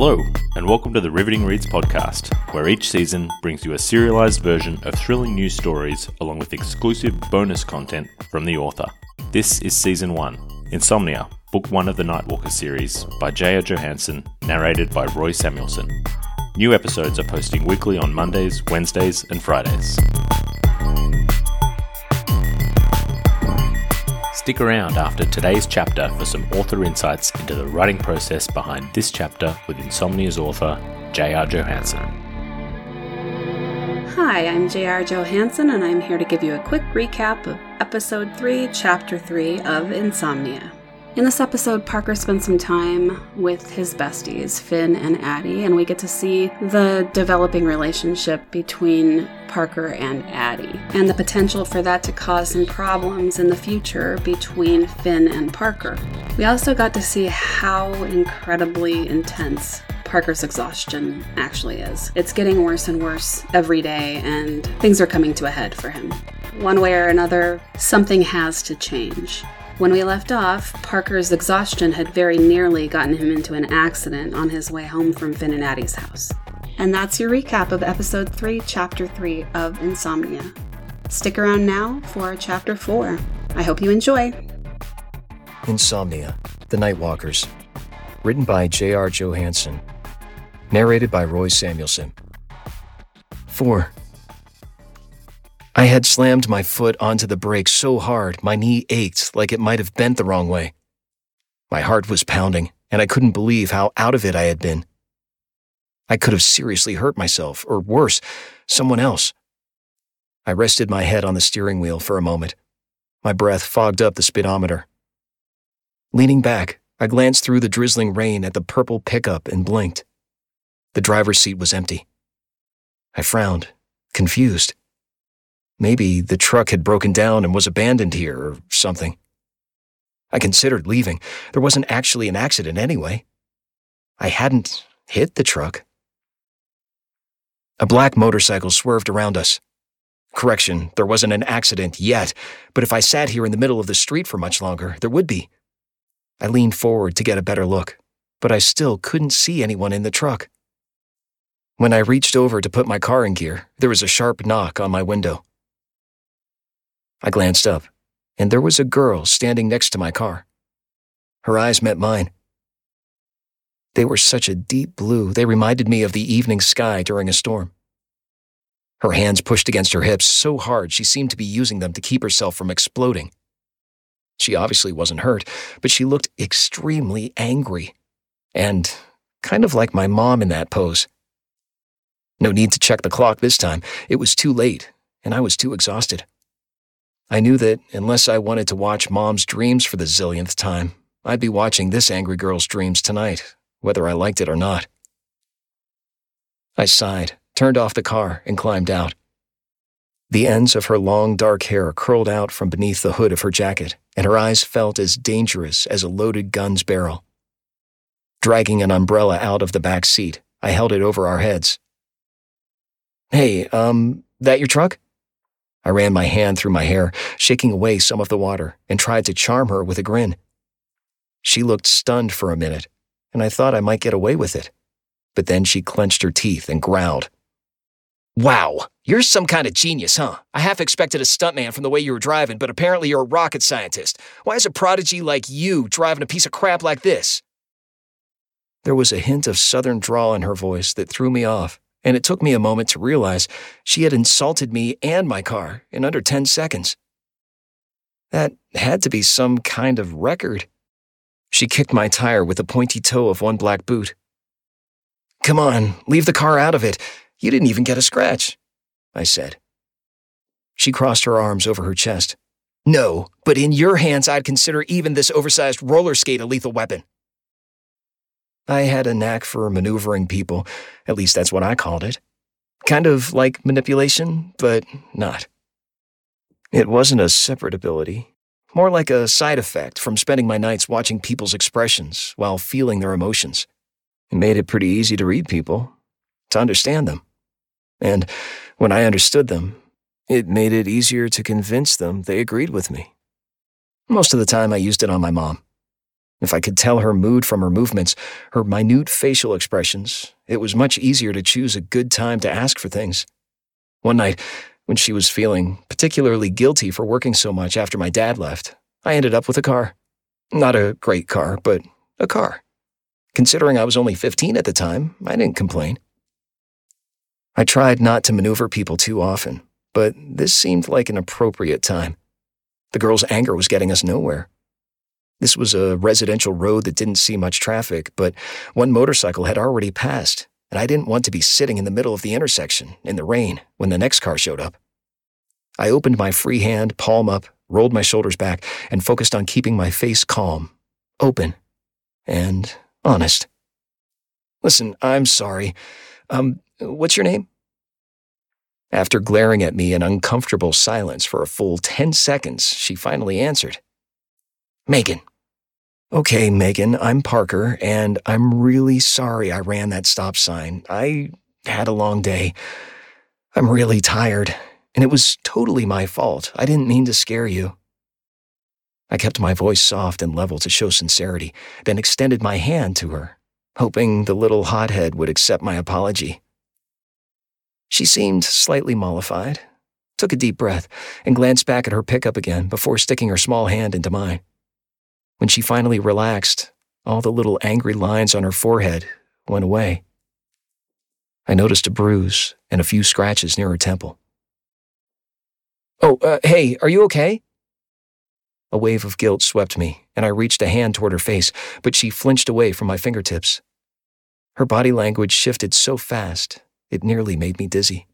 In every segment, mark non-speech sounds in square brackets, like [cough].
Hello, and welcome to the Riveting Reads podcast, where each season brings you a serialized version of thrilling news stories along with exclusive bonus content from the author. This is Season 1 Insomnia, Book 1 of the Nightwalker series by J.R. Johansson, narrated by Roy Samuelson. New episodes are posting weekly on Mondays, Wednesdays, and Fridays. Stick around after today's chapter for some author insights into the writing process behind this chapter with Insomnia's author, J.R. Johansson. Hi, I'm J.R. Johansson, and I'm here to give you a quick recap of Episode 3, Chapter 3 of Insomnia. In this episode, Parker spends some time with his besties, Finn and Addie, and we get to see the developing relationship between Parker and Addie, and the potential for that to cause some problems in the future between Finn and Parker. We also got to see how incredibly intense Parker's exhaustion actually is. It's getting worse and worse every day, and things are coming to a head for him. One way or another, something has to change. When we left off, Parker's exhaustion had very nearly gotten him into an accident on his way home from Addie's house. And that's your recap of Episode 3, Chapter 3 of Insomnia. Stick around now for Chapter 4. I hope you enjoy. Insomnia, The Nightwalkers. Written by J.R. Johansson. Narrated by Roy Samuelson. 4. I had slammed my foot onto the brake so hard my knee ached like it might have bent the wrong way. My heart was pounding, and I couldn't believe how out of it I had been. I could have seriously hurt myself, or worse, someone else. I rested my head on the steering wheel for a moment. My breath fogged up the speedometer. Leaning back, I glanced through the drizzling rain at the purple pickup and blinked. The driver's seat was empty. I frowned, confused. Maybe the truck had broken down and was abandoned here or something. I considered leaving. There wasn't actually an accident anyway. I hadn't hit the truck. A black motorcycle swerved around us. Correction, there wasn't an accident yet, but if I sat here in the middle of the street for much longer, there would be. I leaned forward to get a better look, but I still couldn't see anyone in the truck. When I reached over to put my car in gear, there was a sharp knock on my window. I glanced up, and there was a girl standing next to my car. Her eyes met mine. They were such a deep blue, they reminded me of the evening sky during a storm. Her hands pushed against her hips so hard she seemed to be using them to keep herself from exploding. She obviously wasn't hurt, but she looked extremely angry. And kind of like my mom in that pose. No need to check the clock this time. It was too late, and I was too exhausted. I knew that unless I wanted to watch Mom's dreams for the zillionth time, I'd be watching this angry girl's dreams tonight, whether I liked it or not. I sighed, turned off the car, and climbed out. The ends of her long dark hair curled out from beneath the hood of her jacket, and her eyes felt as dangerous as a loaded gun's barrel. Dragging an umbrella out of the back seat, I held it over our heads. Hey, um, that your truck? I ran my hand through my hair, shaking away some of the water, and tried to charm her with a grin. She looked stunned for a minute, and I thought I might get away with it. But then she clenched her teeth and growled. Wow, you're some kind of genius, huh? I half expected a stuntman from the way you were driving, but apparently you're a rocket scientist. Why is a prodigy like you driving a piece of crap like this? There was a hint of southern drawl in her voice that threw me off and it took me a moment to realize she had insulted me and my car in under 10 seconds. That had to be some kind of record. She kicked my tire with the pointy toe of one black boot. Come on, leave the car out of it. You didn't even get a scratch, I said. She crossed her arms over her chest. No, but in your hands, I'd consider even this oversized roller skate a lethal weapon. I had a knack for maneuvering people, at least that's what I called it. Kind of like manipulation, but not. It wasn't a separate ability, more like a side effect from spending my nights watching people's expressions while feeling their emotions. It made it pretty easy to read people, to understand them. And when I understood them, it made it easier to convince them they agreed with me. Most of the time, I used it on my mom. If I could tell her mood from her movements, her minute facial expressions, it was much easier to choose a good time to ask for things. One night, when she was feeling particularly guilty for working so much after my dad left, I ended up with a car. Not a great car, but a car. Considering I was only 15 at the time, I didn't complain. I tried not to maneuver people too often, but this seemed like an appropriate time. The girl's anger was getting us nowhere. This was a residential road that didn't see much traffic, but one motorcycle had already passed, and I didn't want to be sitting in the middle of the intersection in the rain when the next car showed up. I opened my free hand, palm up, rolled my shoulders back, and focused on keeping my face calm, open, and honest. Listen, I'm sorry. Um, what's your name? After glaring at me in uncomfortable silence for a full 10 seconds, she finally answered. Megan. Okay, Megan, I'm Parker, and I'm really sorry I ran that stop sign. I had a long day. I'm really tired, and it was totally my fault. I didn't mean to scare you. I kept my voice soft and level to show sincerity, then extended my hand to her, hoping the little hothead would accept my apology. She seemed slightly mollified, took a deep breath, and glanced back at her pickup again before sticking her small hand into mine. When she finally relaxed, all the little angry lines on her forehead went away. I noticed a bruise and a few scratches near her temple. Oh, uh, hey, are you okay? A wave of guilt swept me, and I reached a hand toward her face, but she flinched away from my fingertips. Her body language shifted so fast, it nearly made me dizzy.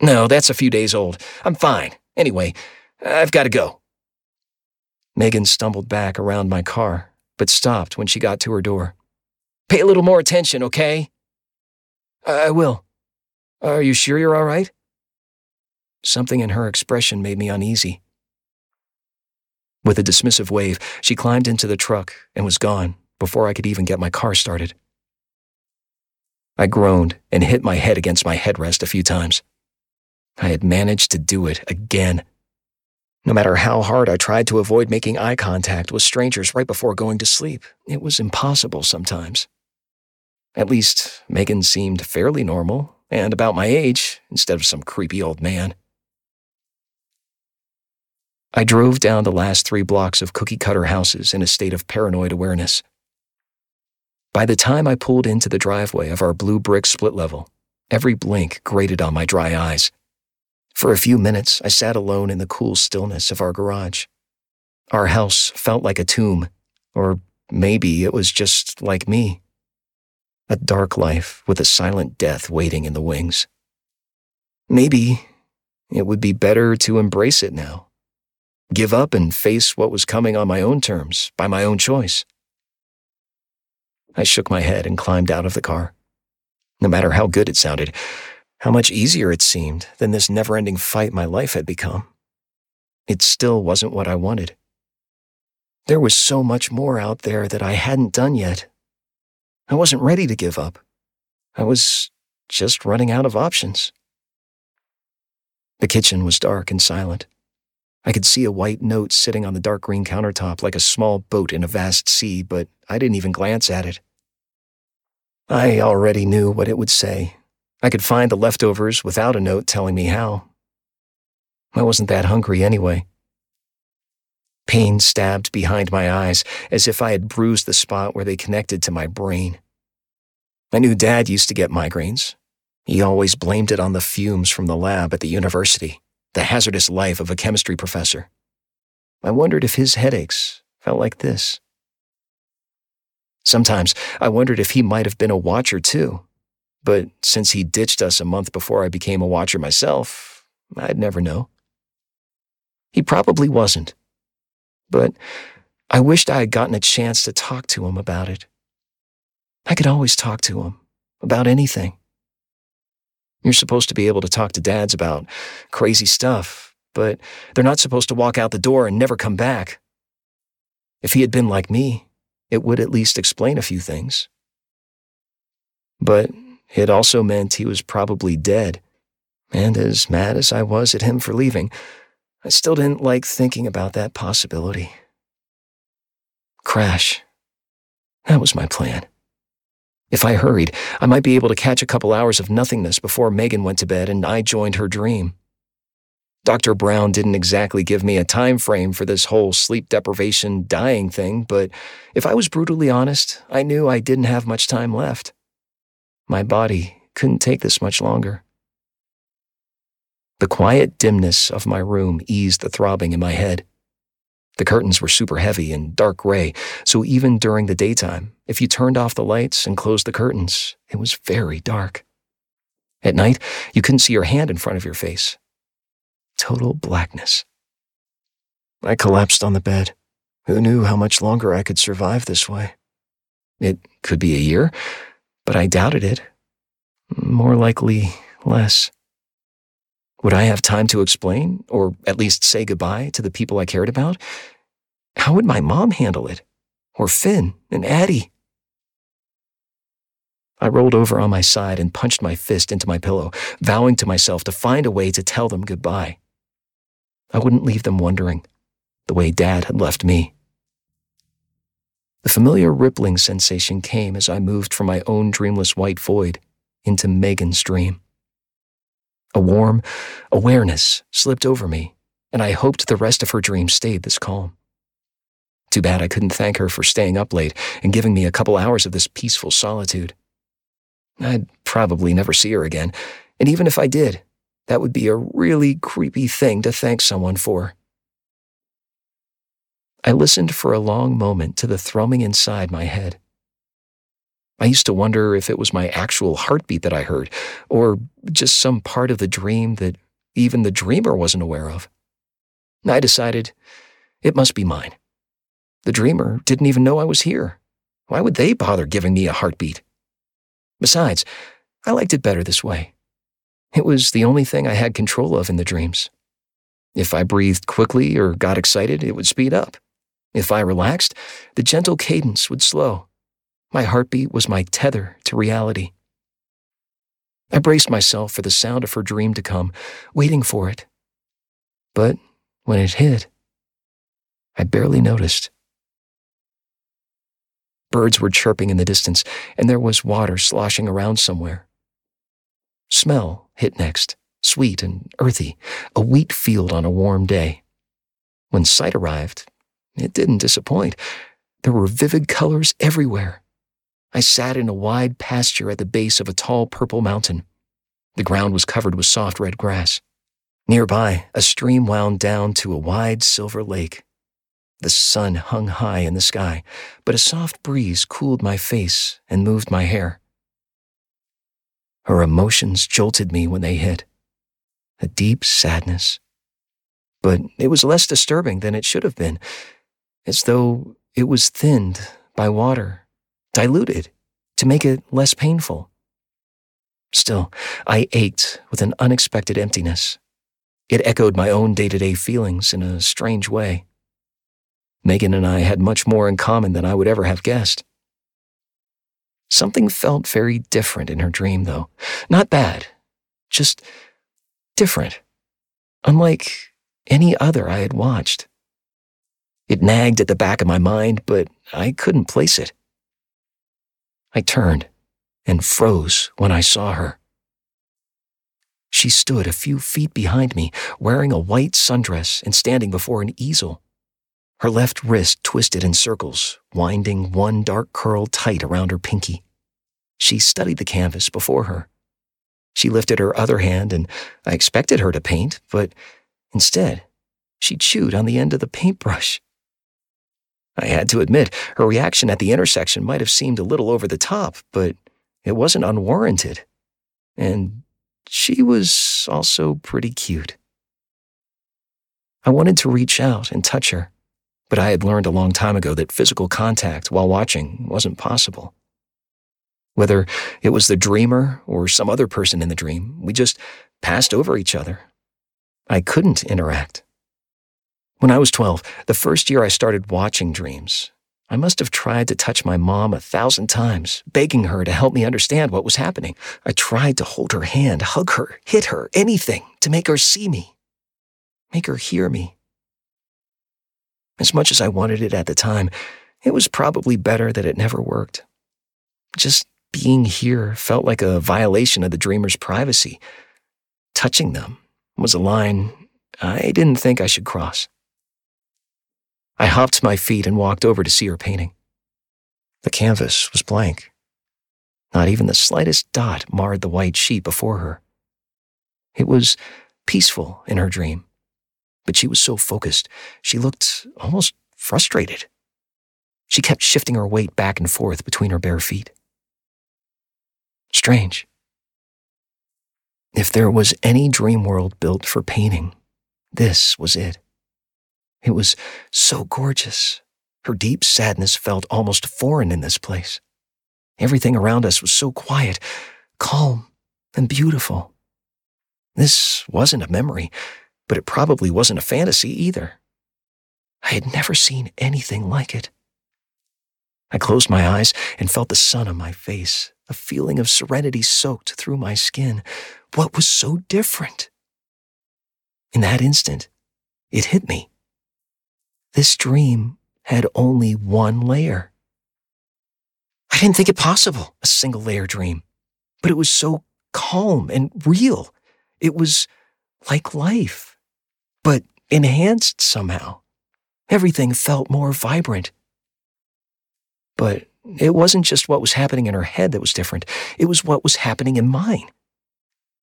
No, that's a few days old. I'm fine. Anyway, I've got to go. Megan stumbled back around my car, but stopped when she got to her door. Pay a little more attention, okay? I will. Are you sure you're all right? Something in her expression made me uneasy. With a dismissive wave, she climbed into the truck and was gone before I could even get my car started. I groaned and hit my head against my headrest a few times. I had managed to do it again. No matter how hard I tried to avoid making eye contact with strangers right before going to sleep, it was impossible sometimes. At least, Megan seemed fairly normal and about my age instead of some creepy old man. I drove down the last three blocks of cookie cutter houses in a state of paranoid awareness. By the time I pulled into the driveway of our blue brick split level, every blink grated on my dry eyes. For a few minutes, I sat alone in the cool stillness of our garage. Our house felt like a tomb, or maybe it was just like me. A dark life with a silent death waiting in the wings. Maybe it would be better to embrace it now. Give up and face what was coming on my own terms, by my own choice. I shook my head and climbed out of the car. No matter how good it sounded, how much easier it seemed than this never ending fight my life had become. It still wasn't what I wanted. There was so much more out there that I hadn't done yet. I wasn't ready to give up. I was just running out of options. The kitchen was dark and silent. I could see a white note sitting on the dark green countertop like a small boat in a vast sea, but I didn't even glance at it. I already knew what it would say I could find the leftovers without a note telling me how. I wasn't that hungry anyway. Pain stabbed behind my eyes as if I had bruised the spot where they connected to my brain. I knew Dad used to get migraines. He always blamed it on the fumes from the lab at the university, the hazardous life of a chemistry professor. I wondered if his headaches felt like this. Sometimes I wondered if he might have been a watcher too, but since he ditched us a month before I became a watcher myself, I'd never know. He probably wasn't. But I wished I had gotten a chance to talk to him about it. I could always talk to him about anything. You're supposed to be able to talk to dads about crazy stuff, but they're not supposed to walk out the door and never come back. If he had been like me, it would at least explain a few things. But it also meant he was probably dead. And as mad as I was at him for leaving, I still didn't like thinking about that possibility. Crash. That was my plan. If I hurried, I might be able to catch a couple hours of nothingness before Megan went to bed and I joined her dream. Dr. Brown didn't exactly give me a time frame for this whole sleep deprivation dying thing, but if I was brutally honest, I knew I didn't have much time left. My body couldn't take this much longer. The quiet dimness of my room eased the throbbing in my head. The curtains were super heavy and dark gray, so even during the daytime, if you turned off the lights and closed the curtains, it was very dark. At night, you couldn't see your hand in front of your face. Total blackness. I collapsed on the bed. Who knew how much longer I could survive this way? It could be a year, but I doubted it. More likely, less. Would I have time to explain, or at least say goodbye to the people I cared about? How would my mom handle it? Or Finn and Addie? I rolled over on my side and punched my fist into my pillow, vowing to myself to find a way to tell them goodbye. I wouldn't leave them wondering, the way Dad had left me. The familiar rippling sensation came as I moved from my own dreamless white void into Megan's dream. A warm awareness slipped over me, and I hoped the rest of her dream stayed this calm. Too bad I couldn't thank her for staying up late and giving me a couple hours of this peaceful solitude. I'd probably never see her again, and even if I did, that would be a really creepy thing to thank someone for. I listened for a long moment to the thrumming inside my head. I used to wonder if it was my actual heartbeat that I heard, or just some part of the dream that even the dreamer wasn't aware of. I decided it must be mine. The dreamer didn't even know I was here. Why would they bother giving me a heartbeat? Besides, I liked it better this way. It was the only thing I had control of in the dreams. If I breathed quickly or got excited, it would speed up. If I relaxed, the gentle cadence would slow. My heartbeat was my tether to reality. I braced myself for the sound of her dream to come, waiting for it. But when it hit, I barely noticed. Birds were chirping in the distance, and there was water sloshing around somewhere. Smell hit next, sweet and earthy, a wheat field on a warm day. When sight arrived, it didn't disappoint. There were vivid colors everywhere I sat in a wide pasture at the base of a tall purple mountain. The ground was covered with soft red grass. Nearby, a stream wound down to a wide silver lake. The sun hung high in the sky, but a soft breeze cooled my face and moved my hair. Her emotions jolted me when they hit. A deep sadness. But it was less disturbing than it should have been, as though it was thinned by water diluted to make it less painful. Still, I ached with an unexpected emptiness. It echoed my own day to day feelings in a strange way. Megan and I had much more in common than I would ever have guessed. Something felt very different in her dream, though. Not bad, just different, unlike any other I had watched. It nagged at the back of my mind, but I couldn't place it. I turned and froze when I saw her. She stood a few feet behind me, wearing a white sundress and standing before an easel. Her left wrist twisted in circles, winding one dark curl tight around her pinky. She studied the canvas before her. She lifted her other hand, and I expected her to paint, but instead, she chewed on the end of the paintbrush. I had to admit, her reaction at the intersection might have seemed a little over the top, but it wasn't unwarranted. And she was also pretty cute. I wanted to reach out and touch her, but I had learned a long time ago that physical contact while watching wasn't possible. Whether it was the dreamer or some other person in the dream, we just passed over each other. I couldn't interact. When I was 12, the first year I started watching dreams, I must have tried to touch my mom a thousand times, begging her to help me understand what was happening. I tried to hold her hand, hug her, hit her, anything to make her see me, make her hear me. As much as I wanted it at the time, It was probably better that it never worked. Just being here felt like a violation of the dreamer's privacy. Touching them was a line I didn't think I should cross. I hopped to my feet and walked over to see her painting. The canvas was blank. Not even the slightest dot marred the white sheet before her. It was peaceful in her dream, but she was so focused, she looked almost frustrated. She kept shifting her weight back and forth between her bare feet. Strange. If there was any dream world built for painting, this was it. It was so gorgeous. Her deep sadness felt almost foreign in this place. Everything around us was so quiet, calm, and beautiful. This wasn't a memory, but it probably wasn't a fantasy either. I had never seen anything like it. I closed my eyes and felt the sun on my face. A feeling of serenity soaked through my skin. What was so different? In that instant, it hit me. This dream had only one layer. I didn't think it possible, a single layer dream, but it was so calm and real. It was like life, but enhanced somehow. Everything felt more vibrant. But it wasn't just what was happening in her head that was different, it was what was happening in mine.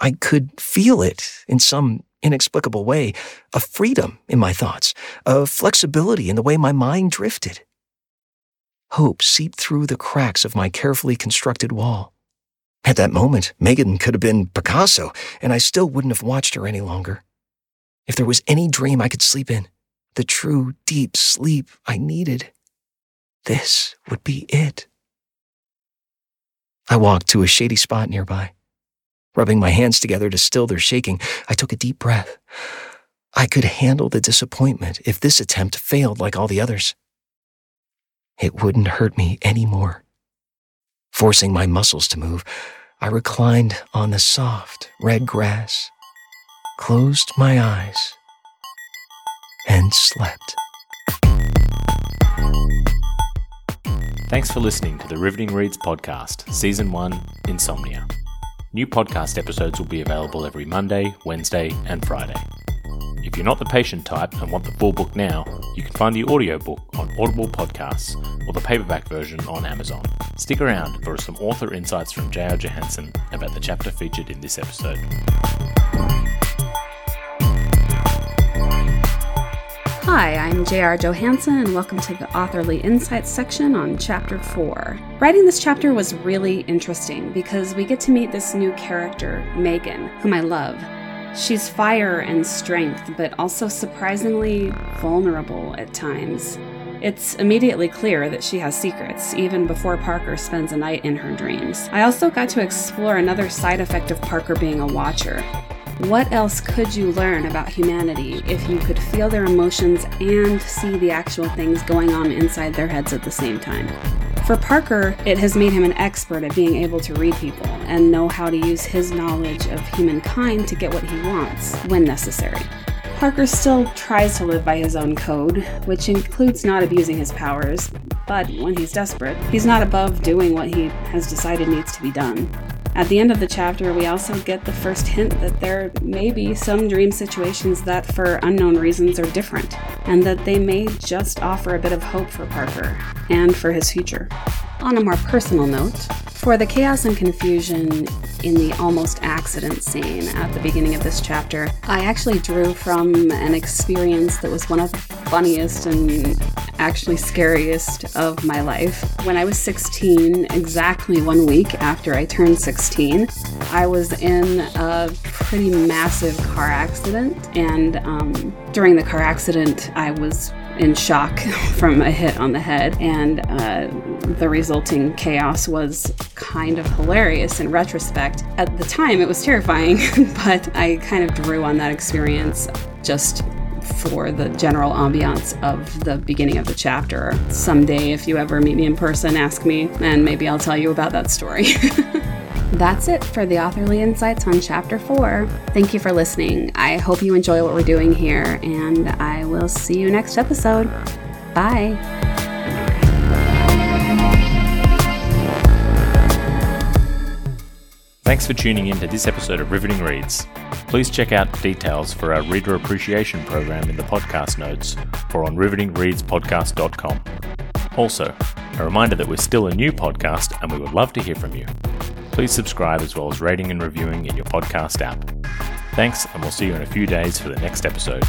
I could feel it in some inexplicable way a freedom in my thoughts, a flexibility in the way my mind drifted. Hope seeped through the cracks of my carefully constructed wall. At that moment, Megan could have been Picasso, and I still wouldn't have watched her any longer. If there was any dream I could sleep in, the true, deep sleep I needed, this would be it. I walked to a shady spot nearby. Rubbing my hands together to still their shaking, I took a deep breath. I could handle the disappointment if this attempt failed like all the others. It wouldn't hurt me anymore. Forcing my muscles to move, I reclined on the soft red grass, closed my eyes, and slept. Thanks for listening to the Riveting Reads podcast, Season 1 Insomnia. New podcast episodes will be available every Monday, Wednesday, and Friday. If you're not the patient type and want the full book now, you can find the audiobook on Audible Podcasts or the paperback version on Amazon. Stick around for some author insights from J.R. Johansson about the chapter featured in this episode. Hi, I'm J.R. Johansson, and welcome to the Authorly Insights section on Chapter 4. Writing this chapter was really interesting because we get to meet this new character, Megan, whom I love. She's fire and strength, but also surprisingly vulnerable at times. It's immediately clear that she has secrets, even before Parker spends a night in her dreams. I also got to explore another side effect of Parker being a watcher. What else could you learn about humanity if you could feel their emotions and see the actual things going on inside their heads at the same time? For Parker, it has made him an expert at being able to read people and know how to use his knowledge of humankind to get what he wants when necessary. Parker still tries to live by his own code, which includes not abusing his powers, but when he's desperate, he's not above doing what he has decided needs to be done. At the end of the chapter, we also get the first hint that there may be some dream situations that, for unknown reasons, are different, and that they may just offer a bit of hope for Parker and for his future. On a more personal note, for the chaos and confusion in the almost accident scene at the beginning of this chapter, I actually drew from an experience that was one of the funniest and actually scariest of my life. When I was 16, exactly one week after I turned 16, I was in a pretty massive car accident, and um, during the car accident, I was in shock [laughs] from a hit on the head, and uh, the resulting chaos was kind of hilarious in retrospect. At the time, it was terrifying, [laughs] but I kind of drew on that experience just for the general ambiance of the beginning of the chapter. Someday, if you ever meet me in person, ask me, and maybe I'll tell you about that story. [laughs] That's it for the authorly insights on chapter four. Thank you for listening. I hope you enjoy what we're doing here, and I will see you next episode. Bye. Thanks for tuning in to this episode of Riveting Reads. Please check out details for our reader appreciation program in the podcast notes or on rivetingreadspodcast.com. Also, a reminder that we're still a new podcast and we would love to hear from you. Please subscribe as well as rating and reviewing in your podcast app. Thanks, and we'll see you in a few days for the next episode.